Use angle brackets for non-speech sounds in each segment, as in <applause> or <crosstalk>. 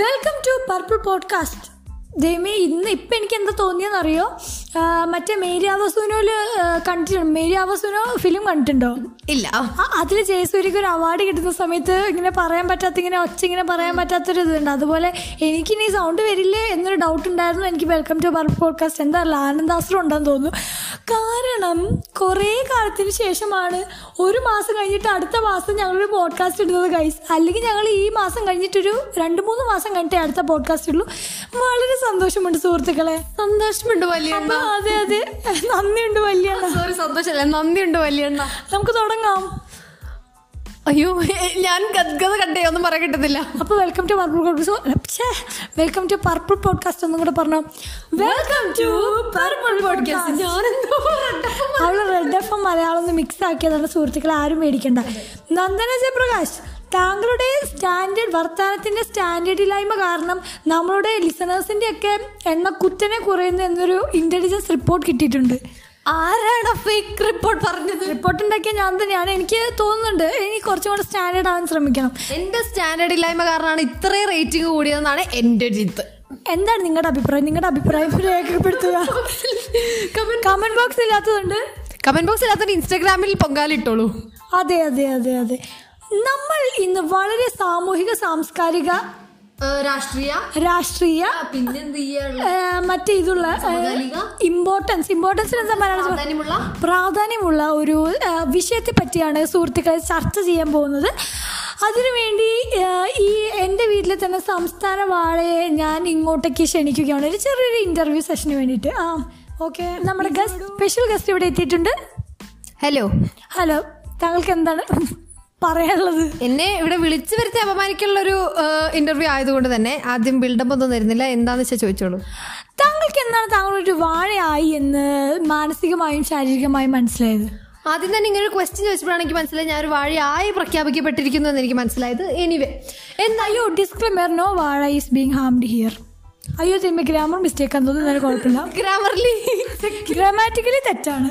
Welcome to purple podcast ദൈവമേ ഇന്ന് ഇപ്പം എനിക്ക് എന്താ തോന്നിയെന്നറിയോ മറ്റേ മേരി ആവസൂനോൽ കണ്ടിട്ടുണ്ട് മേരി ആവസുനോ ഫിലിം കണ്ടിട്ടുണ്ടോ? ഇല്ല. അതിൽ ജയസൂര്യക്ക് ഒരു അവാർഡ് കിട്ടുന്ന സമയത്ത് ഇങ്ങനെ പറയാൻ പറ്റാത്ത ഇങ്ങനെ ഒച്ച ഇങ്ങനെ പറയാൻ പറ്റാത്തൊരു ഇതുണ്ട്. അതുപോലെ എനിക്ക് ഇനി സൗണ്ട് വരില്ലേ എന്നൊരു ഡൗട്ട് ഉണ്ടായിരുന്നു. എനിക്ക് വെൽക്കം ടു പർപ്പിൾ പോഡ്കാസ്റ്റ് എന്താ അറിയില്ല ആനന്ദാസ്ത്രം ഉണ്ടെന്ന് തോന്നുന്നു. കാരണം കുറേ കാലത്തിന് ശേഷമാണ് ഒരു മാസം കഴിഞ്ഞിട്ട് അടുത്ത മാസം ഞങ്ങളൊരു പോഡ്കാസ്റ്റ് ഇടുന്നത് ഗൈസ് അല്ലെങ്കിൽ ഞങ്ങൾ ഈ മാസം കഴിഞ്ഞിട്ടൊരു രണ്ട് മൂന്ന് മാസം കഴിഞ്ഞിട്ട് അടുത്ത പോഡ്കാസ്റ്റ് ഉള്ളൂ വളരെ സന്തോഷമുണ്ട് സുഹൃത്തുക്കളെ. സന്തോഷമുണ്ട് വലിയ അതെ അതെ. നന്ദിയുണ്ട് വലിയ സോറി സന്തോഷമല്ല. നന്ദിയുണ്ട് വലിയ നമുക്ക് തുടങ്ങാം. അയ്യോ ഞാൻ ഗദ്ഗത കണ്ടേ ഒന്നും പറയാൻ കിട്ടത്തില്ല. അപ്പൊ welcome to purple podcast welcome to purple podcast ഒന്നും കൂടെ പറഞ്ഞു. വെൽക്കം ടു പർപ്പിൾ പോഡ്കാസ്റ്റ് അവൾ റെഡ് എഫ് മലയാളം ഒന്ന് മിക്സ് ആക്കിയതാണ് സുഹൃത്തുക്കളെ ആരും മേടിക്കണ്ട നന്ദന ജയപ്രകാശ് താങ്കളുടെ സ്റ്റാൻഡേർഡ് വർത്തമാനത്തിന്റെ സ്റ്റാൻഡേർഡ് ഇല്ലായ്മ കാരണം നമ്മളുടെ ലിസണേഴ്സിന്റെ ഒക്കെ എണ്ണ കുത്തനെ കുറയുന്നു എന്നൊരു ഇന്റലിജൻസ് റിപ്പോർട്ട് കിട്ടിയിട്ടുണ്ട്. ആരാണ് ഫേക്ക് റിപ്പോർട്ട് പറഞ്ഞത്? റിപ്പോർട്ട് ഉണ്ടാക്കിയ ഞാൻ തന്നെയാണ്. എനിക്ക് തോന്നുന്നുണ്ട് ഇനി കുറച്ചും കൂടെ സ്റ്റാൻഡേർഡ് ആവാൻ ശ്രമിക്കണം. എന്റെ സ്റ്റാൻഡേർഡ് ഇല്ലായ്മ കാരണമാണ് ഇത്രയും റേറ്റിംഗ് കൂടിയതെന്നാണ് എന്റെ ജിത്ത് എന്താണ് നിങ്ങളുടെ അഭിപ്രായം? നിങ്ങളുടെ അഭിപ്രായം രേഖപ്പെടുത്തുക. കമന്റ് ബോക്സ് ഇല്ലാത്തതുണ്ട് കമന്റ് ബോക്സ് ഇല്ലാത്തതുകൊണ്ട് ഇൻസ്റ്റാഗ്രാമിൽ പൊങ്കാലിട്ടോളൂ. അതെ അതെ അതെ അതെ. നമ്മൾ ഇന്ന് വളരെ സാമൂഹിക സാംസ്കാരിക രാഷ്ട്രീയ? രാഷ്ട്രീയ മറ്റേ ഇതുള്ള ഇമ്പോർട്ടൻസ് ഇമ്പോർട്ടൻസ് ഇമ്പോർട്ടൻസിന് എന്താ പ്രാധാന്യമുള്ള? പ്രാധാന്യമുള്ള ഒരു വിഷയത്തെ പറ്റിയാണ് സുഹൃത്തുക്കളെ ചർച്ച ചെയ്യാൻ പോകുന്നത്. അതിനുവേണ്ടി ഈ എന്റെ വീട്ടിലെ തന്നെ സംസ്ഥാന വാഴയെ ഞാൻ ഇങ്ങോട്ടേക്ക് ക്ഷണിക്കുകയാണ്. ഒരു ചെറിയൊരു ഇന്റർവ്യൂ സെഷന് വേണ്ടിയിട്ട്. ആ ഓക്കെ നമ്മുടെ ഗസ്റ്റ് സ്പെഷ്യൽ ഗസ്റ്റ് ഇവിടെ എത്തിയിട്ടുണ്ട്. ഹലോ ഹലോ താങ്കൾക്ക് എന്താണ്? പറയാനുള്ളത്? എന്നെ ഇവിടെ വിളിച്ചു വരുത്തി അപമാനിക്കാനുള്ള ഒരു ഇന്റർവ്യൂ ആയതുകൊണ്ട് തന്നെ ആദ്യം ബിൽഡപ്പ് ഒന്നും തരുന്നില്ല. എന്താന്ന് വെച്ചാൽ ചോദിച്ചോളൂ. താങ്കൾക്ക് എന്താണ് താങ്കളൊരു വാഴയായി എന്ന് മാനസികമായും ശാരീരികമായും മനസ്സിലായത്? ആദ്യം തന്നെ ഇങ്ങനെ ഒരു ക്വസ്റ്റ്യൻ ചോദിച്ചപ്പോഴാണ് എനിക്ക് മനസ്സിലായത് ഞാൻ ഒരു വാഴയായി പ്രഖ്യാപിക്കപ്പെട്ടിരിക്കുന്നു എന്ന് എനിക്ക് മനസ്സിലായത്. എനിവേ എന്തായോ ഡിസ്ക്ലെമർ നോ വാഴ ഈസ് ബീങ് ഹാംഡ് ഹിയർ അയ്യോ തിരുമ്പ ഗ്രാമർ മിസ്റ്റേക്ക് എന്ന് തോന്നുന്നു കുഴപ്പമില്ല. <laughs> ഗ്രാമർലി ഗ്രാമാറ്റിക്കലി തെറ്റാണ്.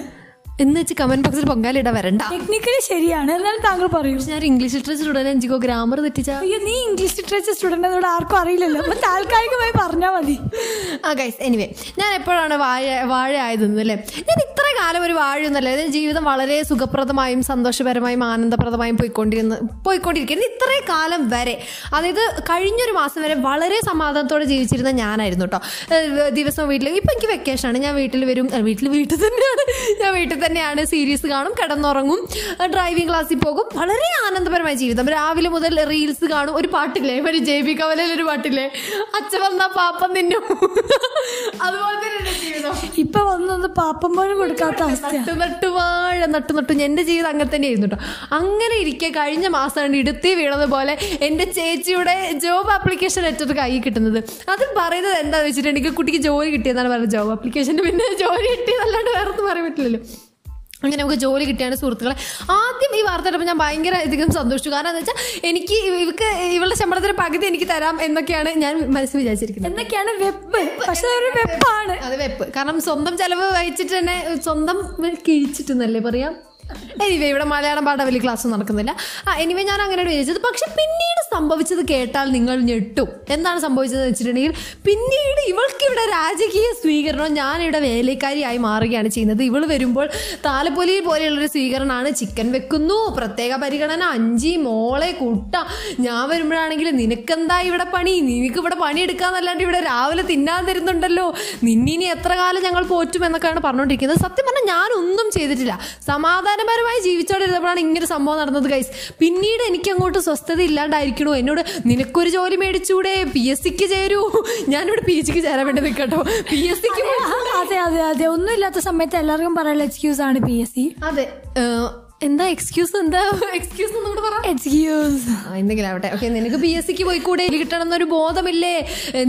എന്ന് വെച്ച് കമന്റ് ബോക്സിൽ പൊങ്കാലിട വരണ്ട. ടെക്നിക്കലി ശരിയാണ്. എന്നാലും താങ്കൾ പറയൂ. ഞാൻ ഇംഗ്ലീഷ് ലിറ്ററേച്ചർ സ്റ്റുഡൻ എനിക്കോ ഗ്രാമർ തെറ്റിച്ച അയ്യോ നീ ഇംഗ്ലീഷ് ലിറ്ററേച്ചർ സ്റ്റുഡന്റ് എന്നോട് ആർക്കും അറിയില്ലല്ലോ. അപ്പൊ താൽക്കാലികമായി പറഞ്ഞാൽ മതി. ആ ഗൈസ് എനിവേ ഞാൻ എപ്പോഴാണ് വാഴ വാഴ ആയതെന്ന് അല്ലേ? ഞാൻ ഇത്ര കാലം ഒരു വാഴയൊന്നല്ല എന്റെ ജീവിതം വളരെ സുഖപ്രദമായും സന്തോഷപരമായും ആനന്ദപ്രദമായും പോയിക്കൊണ്ടിരുന്ന പോയിക്കൊണ്ടിരിക്കുന്നത് ഇത്രയും കാലം വരെ. അതായത് കഴിഞ്ഞൊരു മാസം വരെ വളരെ സമാധാനത്തോടെ ജീവിച്ചിരുന്ന ഞാനായിരുന്നു കേട്ടോ. ദിവസവും ദിവസം വീട്ടിൽ ഇപ്പം എനിക്ക് വെക്കേഷനാണ് ഞാൻ വീട്ടിൽ വരും. വീട്ടിൽ വീട്ടിൽ തന്നെയാണ്. ഞാൻ വീട്ടിൽ തന്നെയാണ് സീരീസ് കാണും കിടന്നുറങ്ങും ഡ്രൈവിംഗ് ക്ലാസ്സിൽ പോകും. വളരെ ആനന്ദപരമായ ജീവിതം. രാവിലെ മുതൽ റീൽസ് കാണും. ഒരു പാട്ടില്ലേ? ഒരു ജെ ബി കവലയിൽ ഒരു പാട്ടില്ലേ? അച്ഛൻ വന്ന പാപ്പം നിന്നു അതുപോലെ തന്നെ ജീവിതം. ഇപ്പൊ വന്നത് പാപ്പം പോലും കൊടുക്കാത്ത അവസ്ഥ നട്ടു നട്ടു വാഴ നട്ടു നട്ടു. എന്റെ ജീവിതം അങ്ങനെ തന്നെ ആയിരുന്നു കേട്ടോ അങ്ങനെ ഇരിക്കെ കഴിഞ്ഞ മാസമാണ് ഇടുത്തി വീണതുപോലെ എന്റെ ചേച്ചിയുടെ ജോബ് ആപ്ലിക്കേഷൻ ലെറ്റർ കൈ കിട്ടുന്നത്. അതിൽ പറയുന്നത് എന്താണെന്ന് വെച്ചിട്ടുണ്ടെങ്കിൽ കുട്ടിക്ക് ജോലി കിട്ടിയെന്നാണ് പറയുന്നത് ജോബ് ആപ്ലിക്കേഷന് പിന്നെ ജോലി കിട്ടിയതല്ലാണ്ട് വേറെ ഒന്നും പറയാൻ പറ്റില്ലല്ലോ. അങ്ങനെ നമുക്ക് ജോലി കിട്ടിയാണ് സുഹൃത്തുക്കളെ. ആദ്യം ഈ വാർത്ത കേട്ടപ്പോൾ ഞാൻ ഭയങ്കര അധികം സന്തോഷിച്ചു. കാരണം എന്താ വെച്ചാൽ എനിക്ക് ഇവർക്ക് ഇവളുടെ ശമ്പളത്തിന് പകുതി എനിക്ക് തരാം എന്നൊക്കെയാണ് ഞാൻ മനസ്സിൽ വിചാരിച്ചിരിക്കുന്നത്. എന്നൊക്കെയാണ് വെപ്പ്. പക്ഷെ ഒരു വെപ്പാണ്. അത് വെപ്പ്. കാരണം സ്വന്തം ചെലവ് വഹിച്ചിട്ട് തന്നെ സ്വന്തം കിഴിച്ചിട്ടെന്നല്ലേ പറയാം? എനിവേ ഇവിടെ മലയാളം പാഠവലി ക്ലാസ് നടക്കുന്നില്ല. ആ എനിവേ ഞാൻ അങ്ങനെ വിചാരിച്ചത്. പക്ഷെ പിന്നീട് സംഭവിച്ചത് കേട്ടാൽ നിങ്ങൾ ഞെട്ടും. എന്താണ് സംഭവിച്ചതെന്ന് വെച്ചിട്ടുണ്ടെങ്കിൽ പിന്നീട് ഇവൾക്ക് ഇവിടെ രാജകീയ സ്വീകരണം ഞാനിവിടെ വേലക്കാരിയായി മാറുകയാണ് ചെയ്യുന്നത്. ഇവൾ വരുമ്പോൾ താലപ്പൊലി പോലെയുള്ളൊരു സ്വീകരണമാണ് ചിക്കൻ വെക്കുന്നു പ്രത്യേക പരിഗണന അഞ്ചി മോളെ കുട്ട. ഞാൻ വരുമ്പോഴാണെങ്കിൽ നിനക്കെന്താ ഇവിടെ പണി? നിനക്ക് ഇവിടെ പണി പണിയെടുക്കാന്നല്ലാണ്ട് ഇവിടെ രാവിലെ തിന്നാൻ തരുന്നുണ്ടല്ലോ. നിന്നിനി എത്ര കാലം ഞങ്ങൾ പോറ്റും എന്നൊക്കെയാണ് പറഞ്ഞുകൊണ്ടിരിക്കുന്നത് സത്യം പറഞ്ഞാൽ ഞാനൊന്നും ചെയ്തിട്ടില്ല. സമാധാനപരമായി ജീവിച്ചോണ്ടിരുന്നപ്പോഴാണ് ഇങ്ങനെ സംഭവം നടന്നത് ഗൈസ് പിന്നീട് എനിക്ക് അങ്ങോട്ട് സ്വസ്ഥത ഇല്ലാണ്ടായിരിക്കണോ? എന്നോട് നിനക്കൊരു ജോലി മേടിച്ചൂടെ? പി എസ് സിക്ക് ചേരൂ. ഞാനിവിടെ പി എച്ച് സിക്ക് ചേരാൻ വേണ്ടി നിൽക്കട്ടോ. പി എസ് സിക്ക് അതെ അതെ അതെ. ഒന്നും ഇല്ലാത്ത സമയത്ത് എല്ലാവർക്കും പറയാനുള്ള എക്സ്ക്യൂസ് ആണ് പി എസ് സി അതെ. എന്താ എക്സ്ക്യൂസ് എന്താ? എക്സ്ക്യൂസ് എക്സ്ക്യൂസ് എന്തെങ്കിലും ആവട്ടെ. ഓക്കെ നിനക്ക് പി എസ് സിക്ക് പോയിക്കൂടെ? കിട്ടണം എന്നൊരു ബോധമില്ലേ?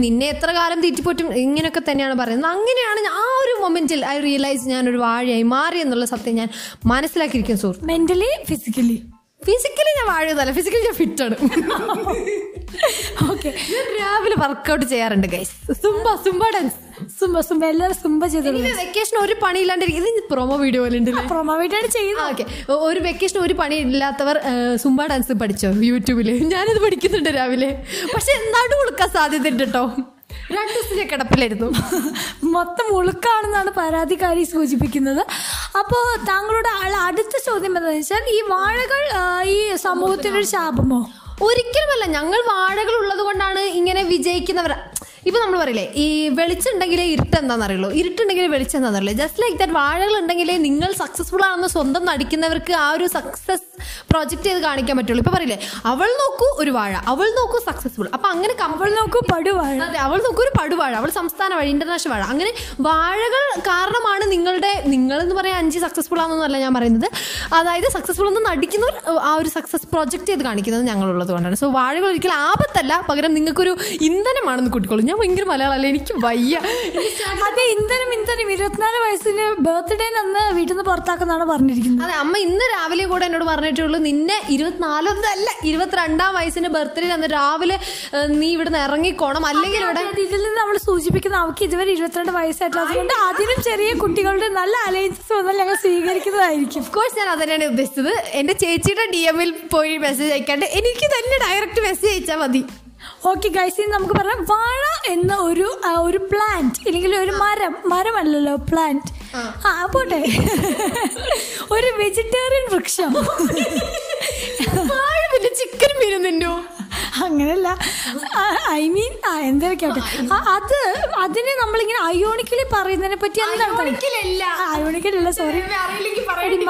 നിന്നെ എത്ര കാലം തീറ്റിപ്പോറ്റും? ഇങ്ങനെയൊക്കെ തന്നെയാണ് പറയുന്നത്. അങ്ങനെയാണ് ആ ഒരു മൊമെന്റിൽ ഐ റിയലൈസ് ഞാൻ ഒരു വാഴയായി മാറി എന്നുള്ള സത്യം ഞാൻ മനസ്സിലാക്കിയിരിക്കും സുഹൃത്ത്. മെന്റലി ഫിസിക്കലി ഫിസിക്കലി ഞാൻ വാഴയതല്ല. ഫിസിക്കലി ഞാൻ ഫിറ്റാണ് ഓക്കെ രാവിലെ വർക്കൗട്ട് ചെയ്യാറുണ്ട് guys Zumba Zumba dance Zumba Zumba എല്ലാവരും സുംബ ചെയ്തത് വെക്കേഷൻ ഒരു പണി ഇല്ലാണ്ടിരിക്കും ഇത് പ്രൊമോ വീഡിയോ പോലെ ഉണ്ട് പ്രൊമോ ആണ് ചെയ്യുന്നത്. ഓക്കെ ഒരു വെക്കേഷൻ ഒരു പണി ഇല്ലാത്തവർ സുംബ ഡാൻസ് പഠിച്ചോ യൂട്യൂബിൽ? ഞാനത് പഠിക്കുന്നുണ്ട് രാവിലെ. പക്ഷെ നടു കൊടുക്കാൻ സാധ്യത ഉണ്ട് കേട്ടോ രണ്ടു ദിവസത്തെ കിടപ്പിലായിരുന്നു. മൊത്തം ഉളുക്കാണെന്നാണ് പരാതിക്കാരി സൂചിപ്പിക്കുന്നത്. അപ്പോ താങ്കളുടെ ആൾ അടുത്ത ചോദ്യം എന്താണെന്ന് വെച്ചാൽ ഈ വാഴകൾ ഈ സമൂഹത്തിനൊരു ശാപമോ? ഒരിക്കലുമല്ല ഞങ്ങൾ വാഴകൾ ഉള്ളത് കൊണ്ടാണ് ഇങ്ങനെ വിജയിക്കുന്നവർ. ഇപ്പൊ നമ്മൾ പറയില്ലേ ഈ വെളിച്ചുണ്ടെങ്കിലേ ഇരുട്ട് എന്താണെന്നറിയുള്ളൂ ഇരുട്ടുണ്ടെങ്കിൽ വെളിച്ചം എന്താണെന്നറിയില്ല ജസ്റ്റ് ലൈക്ക് ദാറ്റ് വാഴകൾ ഉണ്ടെങ്കിലേ നിങ്ങൾ സക്സസ്ഫുൾ ആണെന്ന് സ്വന്തം നടിക്കുന്നവർക്ക് ആ ഒരു സക്സസ് പ്രോജക്റ്റ് ചെയ്ത് കാണിക്കാൻ പറ്റുള്ളൂ. ഇപ്പൊ പറയില്ലേ അവൾ നോക്കൂ ഒരു വാഴ അവൾ നോക്കൂ സക്സസ്ഫുൾ അപ്പൊ അങ്ങനെ അവൾ നോക്കൂ പടുവാഴ. അതെ അവൾ നോക്കൂ ഒരു പടുവാഴ അവൾ സംസ്ഥാന വാഴ ഇന്റർനാഷണൽ വാഴ. അങ്ങനെ വാഴകൾ കാരണമാണ് നിങ്ങളുടെ നിങ്ങൾ എന്ന് പറയാൻ അഞ്ച് സക്സസ്ഫുൾ ആണെന്നല്ല ഞാൻ പറയുന്നത്. അതായത് സക്സസ്ഫുൾ എന്ന് നടിക്കുന്നവർ ആ ഒരു സക്സസ് പ്രോജക്റ്റ് ചെയ്ത് കാണിക്കുന്നത് ഞങ്ങളുള്ളത് കൊണ്ടാണ് സോ വാഴകൾ ഒരിക്കലും ആപത്തല്ല പകരം നിങ്ങൾക്കൊരു ഇന്ധനമാണെന്ന് കൂട്ടിക്കോളൂ. ഞാൻ ഭയങ്കര മലയാളമല്ല എനിക്ക് വയ്യ. അതെ ഇന്ധനം ഇന്ധനം. ഇരുപത്തിനാല് വയസ്സിന് ബർത്ത്ഡേ അന്ന് വീട്ടിൽ നിന്ന് പുറത്താക്കുന്നതാണ് പറഞ്ഞിരിക്കുന്നത്. അതെ അമ്മ ഇന്ന് രാവിലെ കൂടെ എന്നോട് പറഞ്ഞിട്ടുള്ളൂ നിന്നെ ഇരുപത്തിനാലൊന്നല്ല ഇരുപത്തിരണ്ടാം വയസ്സിന് ബർത്ത്ഡേ അന്ന് രാവിലെ നീ ഇവിടുന്ന് ഇറങ്ങിക്കോണം. അല്ലെങ്കിൽ ഇവിടെ ഇതിൽ നിന്ന് നമ്മൾ സൂചിപ്പിക്കുന്ന അവർക്ക് ഇതുവരെ ഇരുപത്തിരണ്ട് വയസ്സായിട്ടുള്ളത് കൊണ്ട് അതിനും ചെറിയ കുട്ടികളുടെ നല്ല അലയൻസസ് വന്നാൽ ഞങ്ങൾ സ്വീകരിക്കുന്നതായിരിക്കും. ഓഫ് കോഴ്സ് ഞാൻ അതന്നെയാണ് ഉദ്ദേശിച്ചത്. എന്റെ ചേച്ചിയുടെ ഡി എമ്മിൽ പോയി മെസ്സേജ് അയക്കാണ്ട് എനിക്ക് തന്നെ ഡയറക്റ്റ് മെസ്സേജ് അയച്ചാൽ മതി. ഓക്കെ ഗൈസ് ഇനി നമുക്ക് പറയാം വാഴ എന്ന ഒരു ഒരു പ്ലാന്റ് അല്ലെങ്കിൽ ഒരു മരം മരമല്ലല്ലോ പ്ലാന്റ് ആ. പോട്ടെ. ഒരു വെജിറ്റേറിയൻ വൃക്ഷം. പിന്നെ ചിക്കൻ തിന്നോ അങ്ങനല്ല ഐ മീൻ കേട്ടെ. അത് അതിനെ നമ്മളിങ്ങനെ അയോണിക്കലി പറയുന്നതിനെ പറ്റി എന്താണ് അയോണിക്കലല്ല. സോറി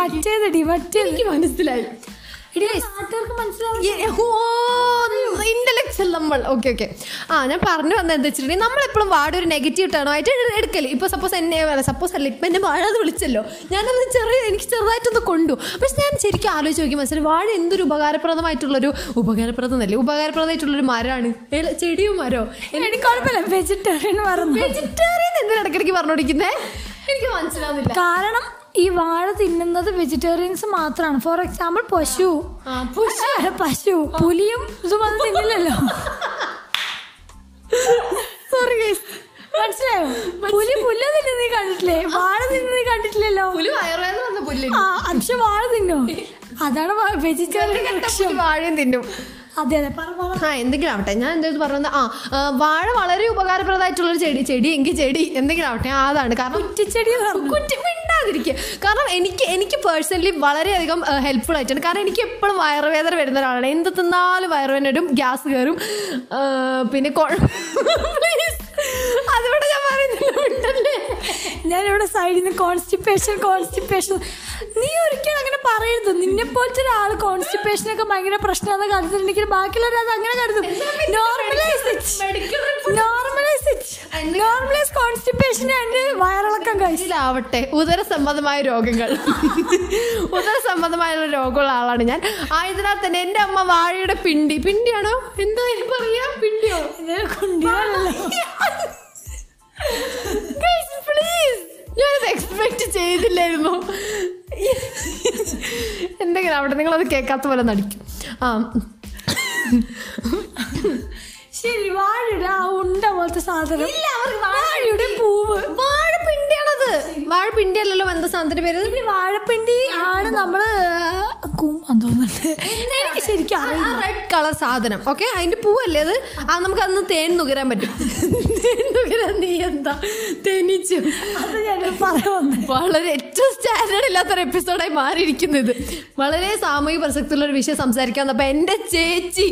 മറ്റേതടി മറ്റേ മനസ്സിലായി. മനസ്സിലാവും നമ്മൾ ഓക്കെ ഓക്കെ ആ ഞാൻ പറഞ്ഞു വന്നത് എന്താ വെച്ചിട്ടുണ്ടെങ്കിൽ നമ്മളെപ്പോഴും വാടി ഒരു നെഗറ്റീവ് ടേൺ ആയിട്ട് എട്- എടുക്കൽ. ഇപ്പൊ സപ്പോസ് എന്നെ സപ്പോസ് അല്ല ഇപ്പൊ എന്നെ വാഴ എന്ന് വിളിച്ചല്ലോ. ഞാനൊന്ന് ചെറിയ എനിക്ക് ചെറുതായിട്ടൊന്ന് കൊണ്ടു. പക്ഷെ ഞാൻ ശരിക്കും ആലോചിച്ച് നോക്കി മനസ്സിലായി വാഴ എന്തൊരു ഉപകാരപ്രദമായിട്ടുള്ളൊരു ഉപകാരപ്രദമല്ലേ? ഉപകാരപ്രദമായിട്ടുള്ളൊരു മരമാണ്. ചെടിയും മരോ? എനിക്ക് കുഴപ്പമില്ല. വെജിറ്റേറിയൻ വെജിറ്റേറിയൻ എന്തിനാണ് ഇടയ്ക്കിടയ്ക്ക് പറഞ്ഞോടിക്കുന്നേ എനിക്ക് മനസ്സിലാവുന്നില്ല. കാരണം ഈ വാഴ തിന്നുന്നത് വെജിറ്റേറിയൻസ് മാത്രമാണ് ഫോർ എക്സാമ്പിൾ പശു. <laughs> പശു. പുലിയും ഇതും അത് തിന്നില്ലല്ലോ സോറി മനസ്സിലായോ? പുലി പുല്ല് തിന്നു നീ കണ്ടിട്ടില്ലേ? വാഴ തിന്നു നീ കണ്ടിട്ടില്ലല്ലോ. പുലി വയറുവേദന ആ പക്ഷെ വാഴ തിന്നോ. അതാണ് വെജിറ്റേറിയൻ വാഴയും തിന്നും. അതെ അതെ. ആ എന്തെങ്കിലും ആവട്ടെ. ഞാൻ എന്തെങ്കിലും പറഞ്ഞത്? ആ വാഴ വളരെ ഉപകാരപ്രദമായിട്ടുള്ളൊരു ചെടി ചെടി എങ്കിൽ ചെടി എന്തെങ്കിലും ആവട്ടെ. അതാണ്. കാരണം കുറ്റിച്ചെടി കുറ്റി മിണ്ടാതിരിക്കുക കാരണം എനിക്ക് എനിക്ക് പേഴ്സണലി വളരെയധികം ഹെൽപ്ഫുൾ ആയിട്ടുണ്ട് കാരണം എനിക്ക് എപ്പോഴും വയറുവേദന വരുന്ന ഒരാളാണ് എന്ത് തിന്നാലും വയറുവേദന ഇടും ഗ്യാസ് കയറും പിന്നെ പ്ലീസ്. അതിവിടെ ഞാൻ പറയുന്നില്ല ഞാൻ സൈഡിൽ നിന്ന് കോൺസ്റ്റിപ്പേഷൻ കോൺസ്റ്റിപ്പേഷൻ നീ ഒരിക്കലും അങ്ങനെ പറയരുത്. നിന്നെ പോലത്തെ ഒരാൾ കോൺസ്റ്റിപ്പേഷൻ ഒക്കെ ഭയങ്കര പ്രശ്നമാണെന്ന് കരുതിട്ടുണ്ടെങ്കിൽ ബാക്കിയുള്ളവർ അത് അങ്ങനെ കരുതും. Normalise normalise normalise constipation and വയറിളക്കം കഴിച്ചിലാവട്ടെ ഉദര സംബന്ധമായ രോഗങ്ങൾ. ഉദര സംബന്ധമായുള്ള രോഗമുള്ള ആളാണ് ഞാൻ. ആയതിനാൽ തന്നെ എന്റെ അമ്മ വാഴയുടെ പിണ്ടി. പിണ്ടിയാണോ? എന്താ എനിക്ക് പറയാ പിണ്ടിയോ പ്ലീസ് എന്തെങ്കിലും നിങ്ങൾ അത് കേൾക്കാത്ത പോലെ നടിക്കും. ആ. ശരി വാഴയുടെ ആ ഉണ്ട പോലത്തെ സാധനം. വാഴയുടെ പൂവ്. വാഴപ്പിണ്ടിയാണത്. വാഴപ്പിണ്ടി അല്ലല്ലോ എന്താ സാധനത്തിന്റെ പേര്? വാഴപ്പിണ്ടി ആണ് നമ്മൾ തോന്നുന്നുണ്ട്. എനിക്ക് ശരിക്കും ആ റെഡ് കളർ സാധനം. ഓക്കെ അതിന്റെ പൂവല്ലേ അത്? ആ നമുക്ക് അന്ന് തേൻ നുകരാൻ പറ്റും. എന്താ തേനീച്ചു അത് ഞാൻ പറയാൻ വന്നത് വളരെ ഏറ്റവും സ്റ്റാൻഡേർഡ് ഇല്ലാത്തൊരു എപ്പിസോഡായി മാറിയിരിക്കുന്നത്. വളരെ സാമൂഹിക പ്രസക്തിയുള്ള ഒരു വിഷയം സംസാരിക്കാൻ അപ്പൊ എന്റെ ചേച്ചി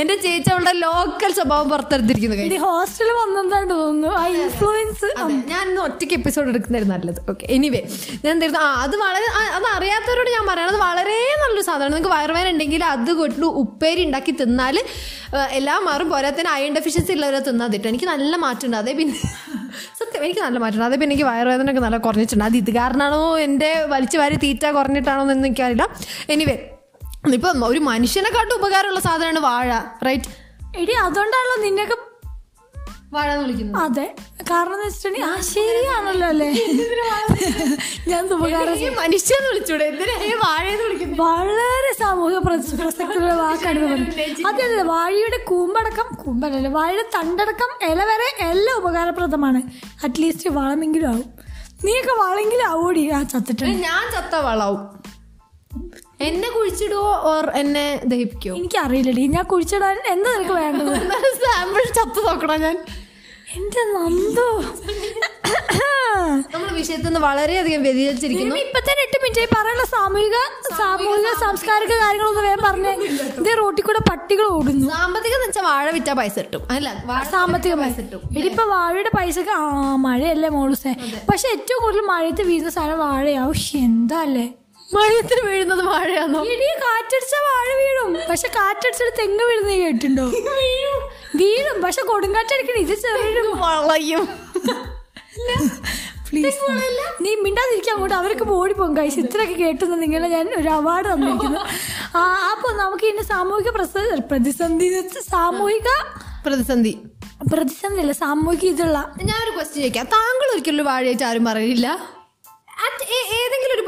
എന്റെ ചേച്ചി അവളുടെ ലോക്കൽ സ്വഭാവം പുറത്തെടുത്തിരിക്കുന്നു ഹോസ്റ്റലിൽ വന്നതാണ് തോന്നുന്നു. ആ ഇൻഫ്ലുവൻസ് ഞാൻ ഇന്ന് ഒറ്റയ്ക്ക് എപ്പിസോഡ് എടുക്കുന്നതായിരുന്നു നല്ലത്. ഓക്കെ എനിവേ ഞാൻ എന്തായിരുന്നു? ആ അത് വളരെ അത് അറിയാത്തവരോട് ഞാൻ പറയണത് വളരെ നല്ലൊരു സാധനമാണ്. നിങ്ങൾക്ക് വയറുവേന ഉണ്ടെങ്കിൽ അത് കൊണ്ട് ഉപ്പേരി ഉണ്ടാക്കി തിന്നാൽ എല്ലാം മാറും. പോരാത്തതിന് അയൺ ഡെഫിഷ്യൻസി ഉള്ളവരെ തിന്നാതിട്ട് തിട്ടും എനിക്ക് നല്ല മാറ്റമുണ്ട് അതേ പിന്നെ സത്യം എനിക്ക് നല്ല മാറ്റമുണ്ട് അതേ പിന്നെ എനിക്ക് വയറുവേദന ഒക്കെ നല്ല കുറഞ്ഞിട്ടുണ്ട്. അത് ഇത് കാരണമാണോ എന്റെ വലിച്ചു വാരി തീറ്റ കുറഞ്ഞിട്ടാണോ എന്ന് എനിക്കറിയില്ല എനിവേ ഇപ്പം ഒരു മനുഷ്യനെക്കാട്ടും ഉപകാരമുള്ള സാധനമാണ് വാഴ റൈറ്റ് എടി അതുകൊണ്ടാണല്ലോ നിന്നൊക്കെ അതെ. കാരണം എന്ന് വെച്ചിട്ടുണ്ടെങ്കിൽ ആ ശരിയാണല്ലോ അല്ലേ? ഞാൻ ഈ വിളിച്ചൂടെ? വളരെ സാമൂഹിക പ്രസ- <laughs> പ്രസക്തിയുള്ള വാക്കാണ് <laughs> അതെ അതെ വാഴയുടെ കൂമ്പടക്കം കൂമ്പല്ലല്ലോ വാഴയുടെ തണ്ടടക്കം ഇല വരെ എല്ലാം ഉപകാരപ്രദമാണ്. അറ്റ്ലീസ്റ്റ് വളമെങ്കിലും ആവും. നീയൊക്കെ വളമെങ്കിലും ആവൂടി? ആ ചത്തിട്ടുണ്ട്. ഞാൻ ചത്ത വളാവും. എന്നെ കുഴിച്ചിടുവോ ഓർ എന്നെ ദഹിപ്പിക്കോ എനിക്ക് അറിയില്ലടി ഞാൻ കുഴിച്ചിടാൻ എന്താ നിനക്ക് വേണ്ടത്? സാമ്പിൾ ചത്തു നോക്കണോ ഞാൻ? എന്റെ നന്ദു. നമ്മൾ വിഷയത്തിൽ നിന്ന് വളരെയധികം വ്യതിചരിച്ചിരിക്കുന്നു ഇപ്പൊ തന്നെ എട്ട് മിനിറ്റ് പറയാനുള്ള സാമൂഹിക സാമൂഹിക സാംസ്കാരിക കാര്യങ്ങളൊന്നും വേഗം പറഞ്ഞേ ഇതേ റോട്ടിൽ കൂടെ പട്ടികൾ ഓടുന്നു. സാമ്പത്തികം എന്ന് വെച്ചാൽ വാഴ വിറ്റ പൈസ കിട്ടും. അല്ല സാമ്പത്തിക പൈസ കിട്ടും. ഇതിപ്പോ വാഴയുടെ പൈസ ആ മഴയല്ലേ മോളുസേ. പക്ഷെ ഏറ്റവും കൂടുതൽ മഴയത്ത് വീഴുന്ന സാധനം വാഴയാവും എന്താ അല്ലേ? മഴയത്തിന് വീഴുന്നത് വാഴയാണോ ഇടി കാറ്റടിച്ച വാഴ വീഴും. പക്ഷെ കാറ്റടിച്ചൊരു തെങ്ങ് വീഴുന്ന കേട്ടിണ്ടോ വീഴും. വീഴും. പക്ഷെ കൊടുങ്കാറ്റടിക്കണം ഇത് ചെറിയ വളയും. പ്ലീസ് നീ മിണ്ടാതിരിക്കാൻ അങ്ങോട്ട്. അവരൊക്കെ ഓടിപ്പോകും. കൈസ് ഇത്രയൊക്കെ കേട്ടുന്ന നിങ്ങളെ ഞാൻ ഒരു അവാർഡ് തന്നിരിക്കുന്നു. ആ അപ്പൊ നമുക്ക് ഇന്ന് സാമൂഹിക പ്രതിസന്ധി സാമൂഹിക പ്രതിസന്ധി. പ്രതിസന്ധി അല്ല സാമൂഹിക ഇതുള്ള ഞാനൊരു ക്വസ്റ്റ്യൻ ചോദിക്കാം. താങ്കൾ ഒരിക്കലും ഒരു വാഴയായിട്ട് ആരും പറയില്ല?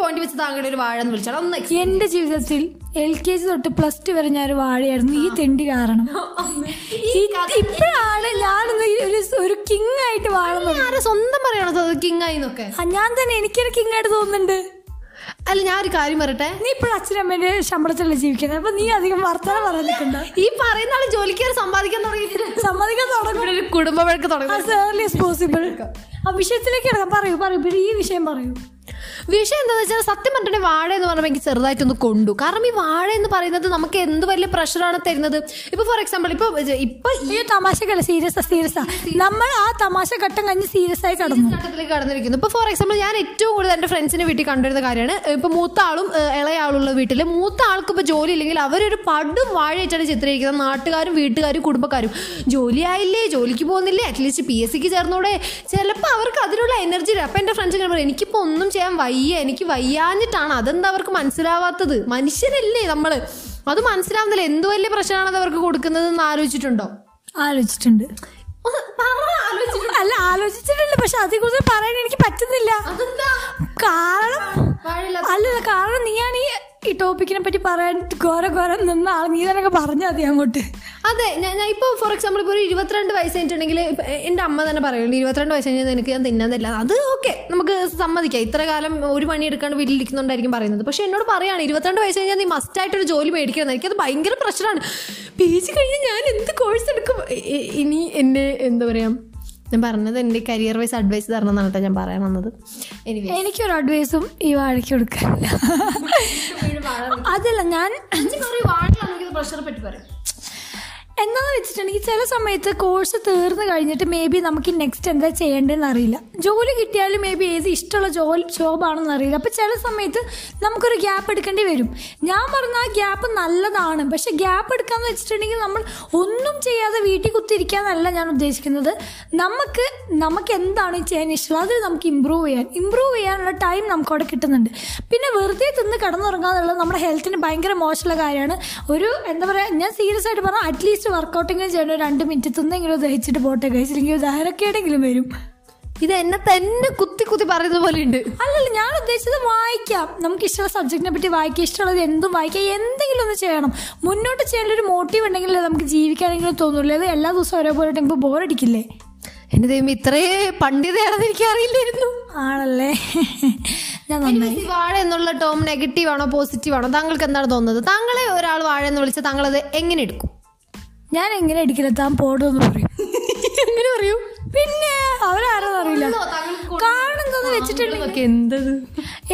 പോയിന്റ് വെച്ച് താങ്കളുടെ ഒരു വാഴ എന്ന് വിളിച്ചാൽ ഒന്ന് എന്റെ ജീവിതത്തിൽ എൽ കെ ജി തൊട്ട് പ്ലസ് ടു വരെ ഞാൻ ഒരു വാഴയായിരുന്നു. ഈ തെണ്ടി കാരണം. <laughs> ഇപ്പോഴാണ് ഞാനൊന്ന് ഒരു കിങ് ആയിട്ട് വാഴുന്നത് ആരെ സ്വന്തം പറയണോ കിങ് ആയി എന്നൊക്കെ? ഞാൻ തന്നെ എനിക്കൊരു കിങ് ആയിട്ട് തോന്നുന്നുണ്ട്. അല്ല ഞാൻ ഒരു കാര്യം പറയട്ടെ? നീ ഇപ്പോൾ അച്ഛനമ്മേന്റെ ശമ്പളത്തിലല്ലേ ജീവിക്കുന്നത്? അപ്പൊ നീ അധികം വർത്തമാനം പറഞ്ഞിട്ടുണ്ട്? ഈ പറയുന്ന ആൾ ജോലിക്കാർ സമ്പാദിക്കാൻ തുടങ്ങിയിട്ടില്ല സമ്മതിക്കാൻ തുടങ്ങും. ഒരു കുടുംബ വഴക്ക് തുടങ്ങി. പോസിബിൾ ആ വിഷയത്തിലേക്ക് കിടക്കാം പറയൂ പറയൂ. പിന്നെ ഈ വിഷയം പറയൂ. വിഷയം എന്താണെന്ന് വെച്ചാൽ സത്യം പറഞ്ഞിട്ടുണ്ടെങ്കിൽ വാഴ എന്ന് പറയുമ്പോൾ എനിക്ക് ചെറുതായിട്ടൊന്ന് കൊണ്ടു. കാരണം ഈ വാഴ എന്ന് പറയുന്നത് നമുക്ക് എന്ത് വലിയ പ്രഷറാണ് തരുന്നത്? ഇപ്പൊ ഫോർ എക്സാമ്പിൾ ഇപ്പൊ ഇപ്പൊ ഈ തമാശ തമാശക്കല്ല? സീരിയസ് സീരിയസ് നമ്മൾ ആ തമാശ ഘട്ടം കഴിഞ്ഞ് സീരിയസ് ആയി കടന്നു. ഘട്ടത്തിലേക്ക് കടന്നിരിക്കുന്നു. ഇപ്പൊ ഫോർ എക്സാമ്പിൾ ഞാൻ ഏറ്റവും കൂടുതൽ എന്റെ ഫ്രണ്ട്സിന്റെ വീട്ടിൽ കണ്ടുവരുന്ന കാര്യമാണ് ഇപ്പൊ മൂത്ത ആളും ഇളയാളുള്ള ഇളയ ആളുള്ള വീട്ടിൽ മൂത്ത ആൾക്ക് ഇപ്പൊ ജോലി ഇല്ലെങ്കിൽ അവരൊരു പടും വാഴയിട്ടാണ് ചിത്രീകരിക്കുന്നത്. നാട്ടുകാരും വീട്ടുകാരും കുടുംബക്കാരും. ജോലിയായില്ലേ ജോലിക്ക് പോകുന്നില്ലേ? അറ്റ്ലീസ്റ്റ് പി എസ് സിക്ക് ചേർന്നൂടെ. ചിലപ്പോൾ അവർക്ക് അതിനുള്ള എനർജി ഇല്ല. അപ്പൊ എന്റെ ഫ്രണ്ട്സ് ഇങ്ങനെ പറയും എനിക്കിപ്പോ ഒന്നും ചെയ്യാൻ വയ്യ എനിക്ക് വയ്യാഞ്ഞിട്ടാണ്. അതെന്താ അവർക്ക് മനസ്സിലാവാത്തത്? മനുഷ്യരല്ലേ നമ്മൾ. അത് മനസ്സിലാവുന്നില്ല. എന്ത് വലിയ പ്രശ്നമാണ് അത് അവർക്ക് കൊടുക്കുന്നത് എന്ന് ആലോചിച്ചിട്ടുണ്ടോ. ആലോചിച്ചിട്ടുണ്ട്. അല്ല ആലോചിച്ചിട്ടുണ്ട്. പക്ഷെ അതിൽ കുറിച്ച് പറയാൻ എനിക്ക് പറ്റുന്നില്ല. കാരണം അല്ലല്ല കാരണം നീയാണ് ഈ ഈ ടോപ്പിക്കിനെ പറ്റി പറയാൻ ഘോര ഘോരം നിന്ന ആൾ നീ തന്നെ പറഞ്ഞാൽ മതി അങ്ങോട്ട്. അതെ ഞാൻ ഇപ്പോൾ ഫോർ എക്സാമ്പിൾ ഇപ്പോൾ ഒരു ഇരുപത്തിരണ്ട് വയസ്സ് കഴിഞ്ഞിട്ടുണ്ടെങ്കിൽ എന്റെ അമ്മ തന്നെ പറയുള്ളൂ ഇരുപത്തിരണ്ട് വയസ്സ് കഴിഞ്ഞാൽ നിനക്ക് ഞാൻ തിന്നാൻ അത് ഓക്കെ നമുക്ക് സമ്മതിക്കാം. ഇത്ര കാലം ഒരു പണി എടുക്കാണ്ട് വീട്ടിലിരിക്കുന്നുണ്ടായിരിക്കും പറയുന്നത്. പക്ഷേ എന്നോട് പറയാണ് ഇരുപത്തിരണ്ട് വയസ്സ് കഴിഞ്ഞാൽ നീ മസ്റ്റായിട്ടൊരു ജോലി മേടിക്കണം. എനിക്കത് ഭയങ്കര പ്രഷറാണ് പി ജി കഴിഞ്ഞാൽ ഞാൻ എന്ത് കോഴ്സ് എടുക്കും? ഇനി എന്നെ എന്താ പറയുക ഞാൻ പറഞ്ഞത് എന്റെ കരിയർ വൈസ് അഡ്വൈസ് തരണം എന്നാണ് ഞാൻ പറയാൻ വന്നത്. എനിവേ എനിക്കൊരു അഡ്വൈസും ഈ വാഴയ്ക്ക് കൊടുക്കാനില്ല. <laughs> അതല്ല ഞാൻ പ്രഷർ പറ്റി പറയും എന്താന്ന് വെച്ചിട്ടുണ്ടെങ്കിൽ ചില സമയത്ത് കോഴ്സ് തീർന്നു കഴിഞ്ഞിട്ട് മേ ബി നമുക്ക് നെക്സ്റ്റ് എന്താ ചെയ്യേണ്ടതെന്ന് അറിയില്ല. ജോലി കിട്ടിയാലും മേ ബി ഏത് ഇഷ്ടമുള്ള ജോലി ജോബാണെന്ന് അറിയില്ല. അപ്പം ചില സമയത്ത് നമുക്കൊരു ഗ്യാപ്പ് എടുക്കേണ്ടി വരും. ഞാൻ പറഞ്ഞ ആ ഗ്യാപ്പ് നല്ലതാണ്. പക്ഷെ ഗ്യാപ്പ് എടുക്കാന്ന് വെച്ചിട്ടുണ്ടെങ്കിൽ നമ്മൾ ഒന്നും ചെയ്യാതെ വീട്ടിൽ കുത്തിരിക്കാന്നല്ല ഞാൻ ഉദ്ദേശിക്കുന്നത്. നമുക്ക് നമുക്ക് എന്താണ് ചെയ്യാൻ ഇഷ്ടം അത് നമുക്ക് ഇമ്പ്രൂവ് ചെയ്യാൻ. ഇമ്പ്രൂവ് ചെയ്യാനുള്ള ടൈം നമുക്ക് അവിടെ കിട്ടുന്നുണ്ട്. പിന്നെ വെറുതെ തിന്ന് കിടന്നുറങ്ങാന്നുള്ളത് നമ്മുടെ ഹെൽത്തിന് ഭയങ്കര മോശമുള്ള കാര്യമാണ്. ഒരു എന്താ പറയുക ഞാൻ സീരിയസ് ആയിട്ട് പറഞ്ഞാൽ അറ്റ്ലീസ്റ്റ് വർക്കൗട്ടെങ്കിലും ചെയ്യണം രണ്ട് മിനിറ്റ് തിന്നെങ്കിലും ദഹിച്ചിട്ട് പോട്ടെ കഴിച്ചില്ലെങ്കിൽ ധാരക്കേടെങ്കിലും വരും. ഇത് എന്നെ തന്നെ കുത്തി കുത്തി പറയുന്നത് പോലെ ഉണ്ട്. അല്ലല്ല ഞാൻ ഉദ്ദേശിച്ചത് വായിക്കാം. നമുക്ക് ഇഷ്ടമുള്ള സബ്ജക്റ്റിനെ പറ്റി വായിക്കാം. ഇഷ്ടമുള്ളത് എന്തും വായിക്കാം. എന്തെങ്കിലും ഒന്ന് ചെയ്യണം. മുന്നോട്ട് ചെയ്യേണ്ട ഒരു മോട്ടീവ് ഉണ്ടെങ്കിൽ നമുക്ക് ജീവിക്കാനെങ്കിലും തോന്നുള്ളൂ. അത് എല്ലാ ദിവസവും ഒരേപോലെ ഉണ്ടെങ്കിൽ ബോറടിക്കില്ലേ എന്റെ ദൈവം ഇത്രേ പണ്ഡിതയാണെന്ന് എനിക്ക് അറിയില്ലായിരുന്നു. ആണല്ലേ? ഞാൻ നന്നായി. വാഴ എന്നുള്ള ടോം നെഗറ്റീവ് ആണോ പോസിറ്റീവ് ആണോ താങ്കൾക്ക് എന്താണ് തോന്നുന്നത്? താങ്കളെ ഒരാൾ വാഴ എന്ന് വിളിച്ചാൽ അത് എങ്ങനെ എടുക്കും? ഞാൻ എങ്ങനെ അടിക്കില്ല താൻ പോടുമെന്ന് പറയും. എങ്ങനെ പറയൂ? പിന്നെ അവരാരും എന്താന്ന് വെച്ചിട്ടുണ്ടെങ്കിൽ എന്തത്?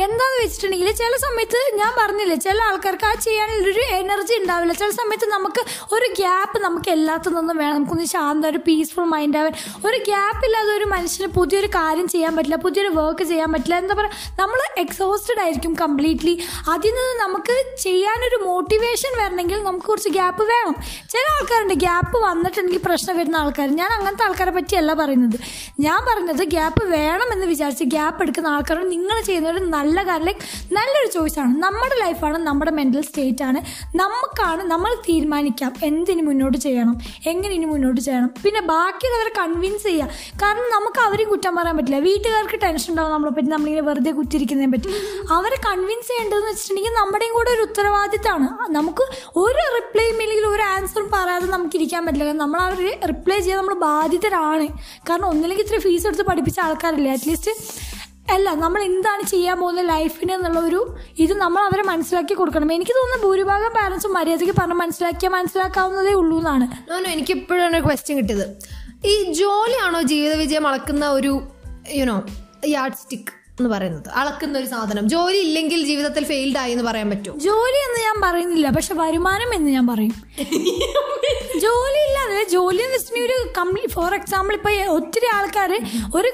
എന്താന്ന് വെച്ചിട്ടുണ്ടെങ്കിൽ ചില സമയത്ത് ഞാൻ പറഞ്ഞില്ലേ ചില ആൾക്കാർക്ക് ആ ചെയ്യാനുള്ള ഒരു എനർജി ഉണ്ടാവില്ല. ചില സമയത്ത് നമുക്ക് ഒരു ഗ്യാപ്പ് നമുക്ക് എല്ലാത്തു നിന്നും വേണം. നമുക്കൊന്ന് ശാന്തം ഒരു പീസ്ഫുൾ മൈൻഡ് ആവാൻ. ഒരു ഗ്യാപ്പ് ഇല്ലാതെ ഒരു മനുഷ്യന് പുതിയൊരു കാര്യം ചെയ്യാൻ പറ്റില്ല പുതിയൊരു വർക്ക് ചെയ്യാൻ പറ്റില്ല. എന്താ പറയുക നമ്മൾ എക്സോസ്റ്റഡ് ആയിരിക്കും കംപ്ലീറ്റ്ലി അതിൽ നിന്ന് നമുക്ക് ചെയ്യാനൊരു മോട്ടിവേഷൻ വരണമെങ്കിൽ നമുക്ക് കുറച്ച് ഗ്യാപ്പ് വേണം. ചില ആൾക്കാരുണ്ട് ഗ്യാപ്പ് വന്നിട്ടുണ്ടെങ്കിൽ പ്രശ്നം വരുന്ന ആൾക്കാർ ഞാൻ അങ്ങനത്തെ ആൾക്കാരെ പറ്റിയല്ല പറയുന്നത്. ഞാൻ പറഞ്ഞത് ഗ്യാപ്പ് വേണം എന്ന് വിചാരിച്ച് ഗ്യാപ്പ് എടുക്കുന്ന ആൾക്കാരോട് നിങ്ങൾ ചെയ്യുന്ന ഒരു നല്ല കാര്യം ലൈക്ക് നല്ലൊരു ചോയ്സാണ് നമ്മുടെ ലൈഫാണ് നമ്മുടെ മെന്റൽ സ്റ്റേറ്റ് ആണ്. നമുക്കാണ് നമ്മൾ തീരുമാനിക്കാം എന്തിനു മുന്നോട്ട് ചെയ്യണം എങ്ങനെ ഇനി മുന്നോട്ട് ചെയ്യണം. പിന്നെ ബാക്കിയുള്ളവരെ കൺവിൻസ് ചെയ്യുക കാരണം നമുക്ക് അവരെയും കുറ്റം പറയാൻ പറ്റില്ല. വീട്ടുകാർക്ക് ടെൻഷൻ ഉണ്ടാവും നമ്മളെ പറ്റി നമ്മളിങ്ങനെ വെറുതെ കുറ്റിരിക്കുന്നതിനെ പറ്റി. അവരെ കൺവിൻസ് ചെയ്യേണ്ടതെന്ന് വെച്ചിട്ടുണ്ടെങ്കിൽ നമ്മുടെയും കൂടെ ഒരു ഉത്തരവാദിത്തമാണ് നമുക്ക് ഒരു റിപ്ലൈയും ഇല്ലെങ്കിൽ ഒരു ആൻസറും പറയാതെ നമുക്ക് ഇരിക്കാൻ പറ്റില്ല. കാരണം നമ്മൾ അവരെ റിപ്ലൈ ചെയ്യാൻ നമ്മൾ ബാധിതരാണ് കാരണം ഒന്നില്ലെങ്കിൽ ഇത്ര ഫീസ് എടുത്ത് പഠിപ്പിച്ച ആൾക്കാരില്ലേ? അറ്റ്ലീസ്റ്റ് അല്ല നമ്മൾ എന്താണ് ചെയ്യാൻ പോകുന്നത് ലൈഫിന് എന്നുള്ള ഒരു ഇത് നമ്മൾ അവരെ മനസ്സിലാക്കി കൊടുക്കണം. എനിക്ക് തോന്നുന്നു ഭൂരിഭാഗം പാരൻസും മര്യാദയ്ക്ക് പറഞ്ഞ് മനസ്സിലാക്കിയാൽ മനസ്സിലാക്കാവുന്നതേ ഉള്ളൂ എന്നാണ്. നോനോ എനിക്ക് ഇപ്പോഴാണ് ഒരു ക്വസ്റ്റ്യൻ കിട്ടിയത്. ഈ ജോലിയാണോ ജീവിത വിജയം അളക്കുന്ന ഒരു യുനോ യാഡ് സ്റ്റിക്ക് എന്ന് പറയുന്നത്? അളക്കുന്ന ഒരു സാധനം. ജോലി ഇല്ലെങ്കിൽ ജീവിതത്തിൽ ഫെയിൽഡ് ആയി എന്ന് പറയാൻ പറ്റും ജോലി എന്ന് ഞാൻ പറയുന്നില്ല പക്ഷെ വരുമാനം എന്ന് ഞാൻ പറയും. <laughs> ജോലി ഇല്ലാതെ ജോലി എന്ന് വെച്ചിട്ടുണ്ടെങ്കിൽ ഒരു കംപ്ലീറ്റ് ഫോർ എക്സാമ്പിൾ ഇപ്പൊ ഒത്തിരി ആൾക്കാർ ഒരു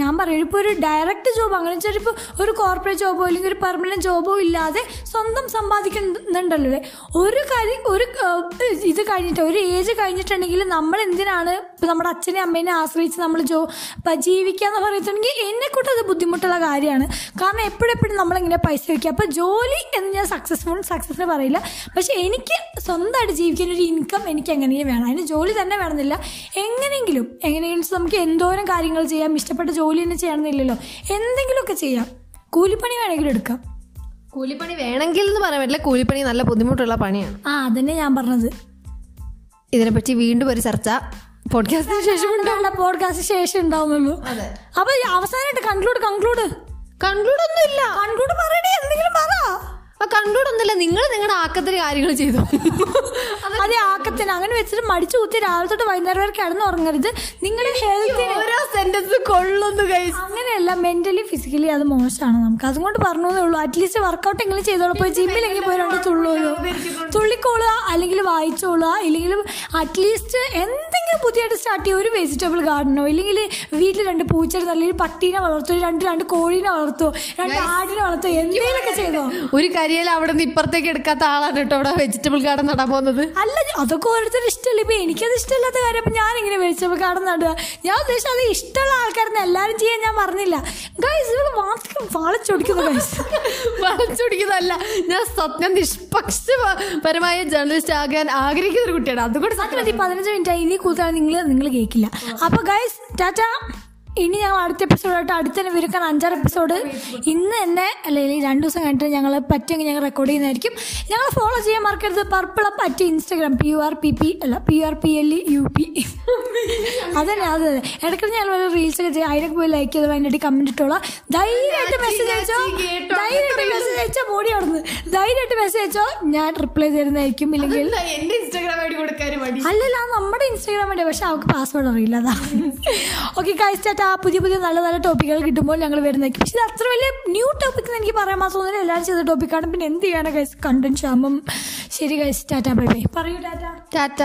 ഞാൻ പറയുന്നത് ഇപ്പോൾ ഒരു ഡയറക്റ്റ് ജോബ് അങ്ങനെ വെച്ചാൽ ഇപ്പോൾ ഒരു കോർപ്പറേറ്റ് ജോബോ അല്ലെങ്കിൽ ഒരു പെർമനന്റ് ജോബോ ഇല്ലാതെ സ്വന്തം സമ്പാദിക്കുന്നുണ്ടല്ലോ അല്ലേ? ഒരു കാര്യം ഒരു ഇത് കഴിഞ്ഞിട്ട് ഒരു ഏജ് കഴിഞ്ഞിട്ടുണ്ടെങ്കിൽ നമ്മൾ എന്തിനാണ് നമ്മുടെ അച്ഛനെ അമ്മേനെ ആശ്രയിച്ച് നമ്മൾ ജോ ജീവിക്കുക എന്ന് പറയുന്നുണ്ടെങ്കിൽ എന്നെക്കൂട്ട് അത് ബുദ്ധിമുട്ടുള്ള കാര്യമാണ്. കാരണം എപ്പോഴെപ്പോഴും നമ്മളിങ്ങനെ പൈസ വയ്ക്കുക. അപ്പോൾ ജോലി എന്ന് ഞാൻ സക്സസ്ഫുൾ സക്സസ്ഫുൾ പറയില്ല. പക്ഷേ എനിക്ക് സ്വന്തമായിട്ട് ജീവിക്കാൻ ഒരു ഇൻകം എനിക്ക് എങ്ങനെയും വേണം. അതിന് ജോലി തന്നെ വേണമെന്നില്ല. എങ്ങനെയെങ്കിലും എങ്ങനെയെങ്കിലും നമുക്ക് എന്തോരം കാര്യങ്ങൾ ചെയ്യാം. ഇഷ്ടപ്പെട്ട ജോലി തന്നെ ചെയ്യണമെന്നില്ലല്ലോ. എന്തെങ്കിലുമൊക്കെ ചെയ്യാം. കൂലിപ്പണി വേണമെങ്കിലും എടുക്കാം. കൂലിപ്പണി വേണമെങ്കിൽ എന്ന് പറയാൻ പറ്റില്ല. കൂലിപ്പണി നല്ല ബുദ്ധിമുട്ടുള്ള പണിയാണ്. ആ അതന്നെ ഞാൻ പറഞ്ഞത്. ഇതിനെപ്പറ്റി വീണ്ടും ഒരു ചർച്ച. പോഡ്കാസ്റ്റിന് ശേഷം പോഡ്കാസ്റ്റിന് പോഡ്കാസ്റ്റ് ശേഷം ഉണ്ടാവുന്നുള്ളൂ. അപ്പൊ അവസാനമായിട്ട് കൺക്ലൂഡ് കൺക്ലൂഡ് കൺക്ലൂഡ് ഒന്നും ഇല്ല കൺക്ലൂഡ് ഒന്നുമില്ല നിങ്ങൾ നിങ്ങളുടെ ആക്കത്തിന് കാര്യങ്ങൾ ചെയ്തു? അതെ ആക്കത്തിന്. അങ്ങനെ വെച്ചിട്ട് മടിച്ചു കുത്തി രാവിലെ തൊട്ട് വൈകുന്നേരം വരെ കിടന്നുറങ്ങരുത് നിങ്ങളുടെ ഹെൽത്തിന് ഓരോ സെന്റൻസ് കൊള്ളുന്നു അങ്ങനെയല്ല മെന്റലി ഫിസിക്കലി അത് മോശമാണ് നമുക്ക്. അതുകൊണ്ട് പറഞ്ഞേ ഉള്ളൂ. അറ്റ്ലീസ്റ്റ് വർക്കൗട്ട് എങ്കിലും ചെയ്തോളൂ. പോയി ജിമ്മിലെങ്കിൽ പോയി രണ്ട് തുള്ളുമല്ലോ തുള്ളിക്കോളുക അല്ലെങ്കിൽ വായിച്ചോളുക ഇല്ലെങ്കിൽ അറ്റ്ലീസ്റ്റ് എന്തെങ്കിലും പുതിയതായിട്ട് സ്റ്റാർട്ട് ചെയ്യുക ഒരു വെജിറ്റബിൾ ഗാർഡനോ ഇല്ലെങ്കിൽ വീട്ടിൽ രണ്ട് പൂച്ചെടി അല്ലെങ്കിൽ പട്ടീനെ വളർത്തോ രണ്ട് രണ്ട് കോഴീനെ വളർത്തോ രണ്ട് ആടിനെ വളർത്തോ എന്തെങ്കിലുമൊക്കെ ചെയ്തോ? ഒരു കരിയല അവിടെ നിന്ന് ഇപ്പുറത്തേക്ക് എടുക്കാത്ത ആളാണ് കേട്ടോ അവിടെ വെജിറ്റബിൾ ഗാർഡൻ നടാൻ പോകുന്നത്. അല്ല അതൊക്കെ ഓരോരുത്തർ ഇഷ്ടമല്ല ഇപ്പൊ എനിക്കത് ഇഷ്ടമില്ലാത്ത കാര്യം അപ്പൊ ഞാൻ ഇങ്ങനെ വെജിറ്റബിൾ ഗാർഡൻ നടുക ഞാൻ ഉദ്ദേശിച്ചത് അത് ഇഷ്ടമുള്ള ആൾക്കാരെന്ന് എല്ലാവരും ചെയ്യാൻ ഞാൻ പറഞ്ഞില്ല. ഗൈസ് ഇവൾ മാത്രം വളച്ചൊടിക്കുന്നു ഗൈസ് <laughs> വളച്ചൊടിക്കുന്നതല്ല ഞാൻ സത്യം നിഷ്പക്ഷപരമായ ജേർണലിസ്റ്റ് ആകാൻ ആഗ്രഹിക്കുന്ന ഒരു കുട്ടിയാണ്. അതുകൊണ്ട് പതിനഞ്ച് മിനിറ്റ് ഇനി കൂടുതലാണ് നിങ്ങൾ നിങ്ങൾ കേൾക്കില്ല അപ്പൊ ഗൈസ് ടാറ്റ ഇനി ഞങ്ങൾ അടുത്ത എപ്പിസോഡായിട്ട് അടുത്ത തന്നെ വിരുക്കാൻ അഞ്ചാറ് എപ്പിസോഡ് ഇന്ന് തന്നെ അല്ലെങ്കിൽ രണ്ടു ദിവസം കഴിഞ്ഞിട്ട് ഞങ്ങൾ പറ്റുമെങ്കിൽ ഞങ്ങൾ റെക്കോർഡ് ചെയ്യുന്നതായിരിക്കും. ഞങ്ങൾ ഫോളോ ചെയ്യാൻ മറക്കരുത്. Purple up at Instagram P U R P P അല്ല P R P L U P അതന്നെ അതെ അതെ ഇടയ്ക്ക് ഞങ്ങൾ വല്ല റീൽസ് ഒക്കെ ചെയ്യാം. അതിനൊക്കെ പോയി ലൈക്ക് ചെയ്ത് അതിന്റെ കമന്റ് ഇട്ടോളാം. ധൈര്യമായിട്ട് മെസ്സേജ് അയച്ചോ? ധൈര്യമായിട്ട് മെസ്സേജ് അയച്ചോ ബോഡി അവിടുന്ന്. ധൈര്യമായിട്ട് മെസ്സേജ് അയച്ചോ? ഞാൻ റിപ്ലൈ തരുന്നതായിരിക്കും ഇല്ലെങ്കിൽ. ഇൻസ്റ്റാഗ്രാം ഐ ഡി കൊടുക്കാൻ അല്ലല്ല നമ്മുടെ ഇൻസ്റ്റാഗ്രാം വേണ്ടി പക്ഷെ അവർക്ക് പാസ്വേഡ് അറിയില്ല അതാ. <laughs> ഓക്കെ ആ പുതിയ പുതിയ നല്ല നല്ല ടോപ്പിക്കുകൾ കിട്ടുമ്പോൾ ഞങ്ങൾ വരുന്നതായിരിക്കും പക്ഷെ ഇത് അത്ര വലിയ ന്യൂ ടോപ്പിക് എനിക്ക് പറയാൻ മാസം ഒന്നും എല്ലാവരും ചെയ്ത ടോപ്പിക്കാണ് പിന്നെ എന്ത് ചെയ്യാനാണ് കൈസ് കണ്ടന്റ് ശരി കൈസ് ടാറ്റ ബൈ ബൈ പറയൂ ടാറ്റ. ടാറ്റ.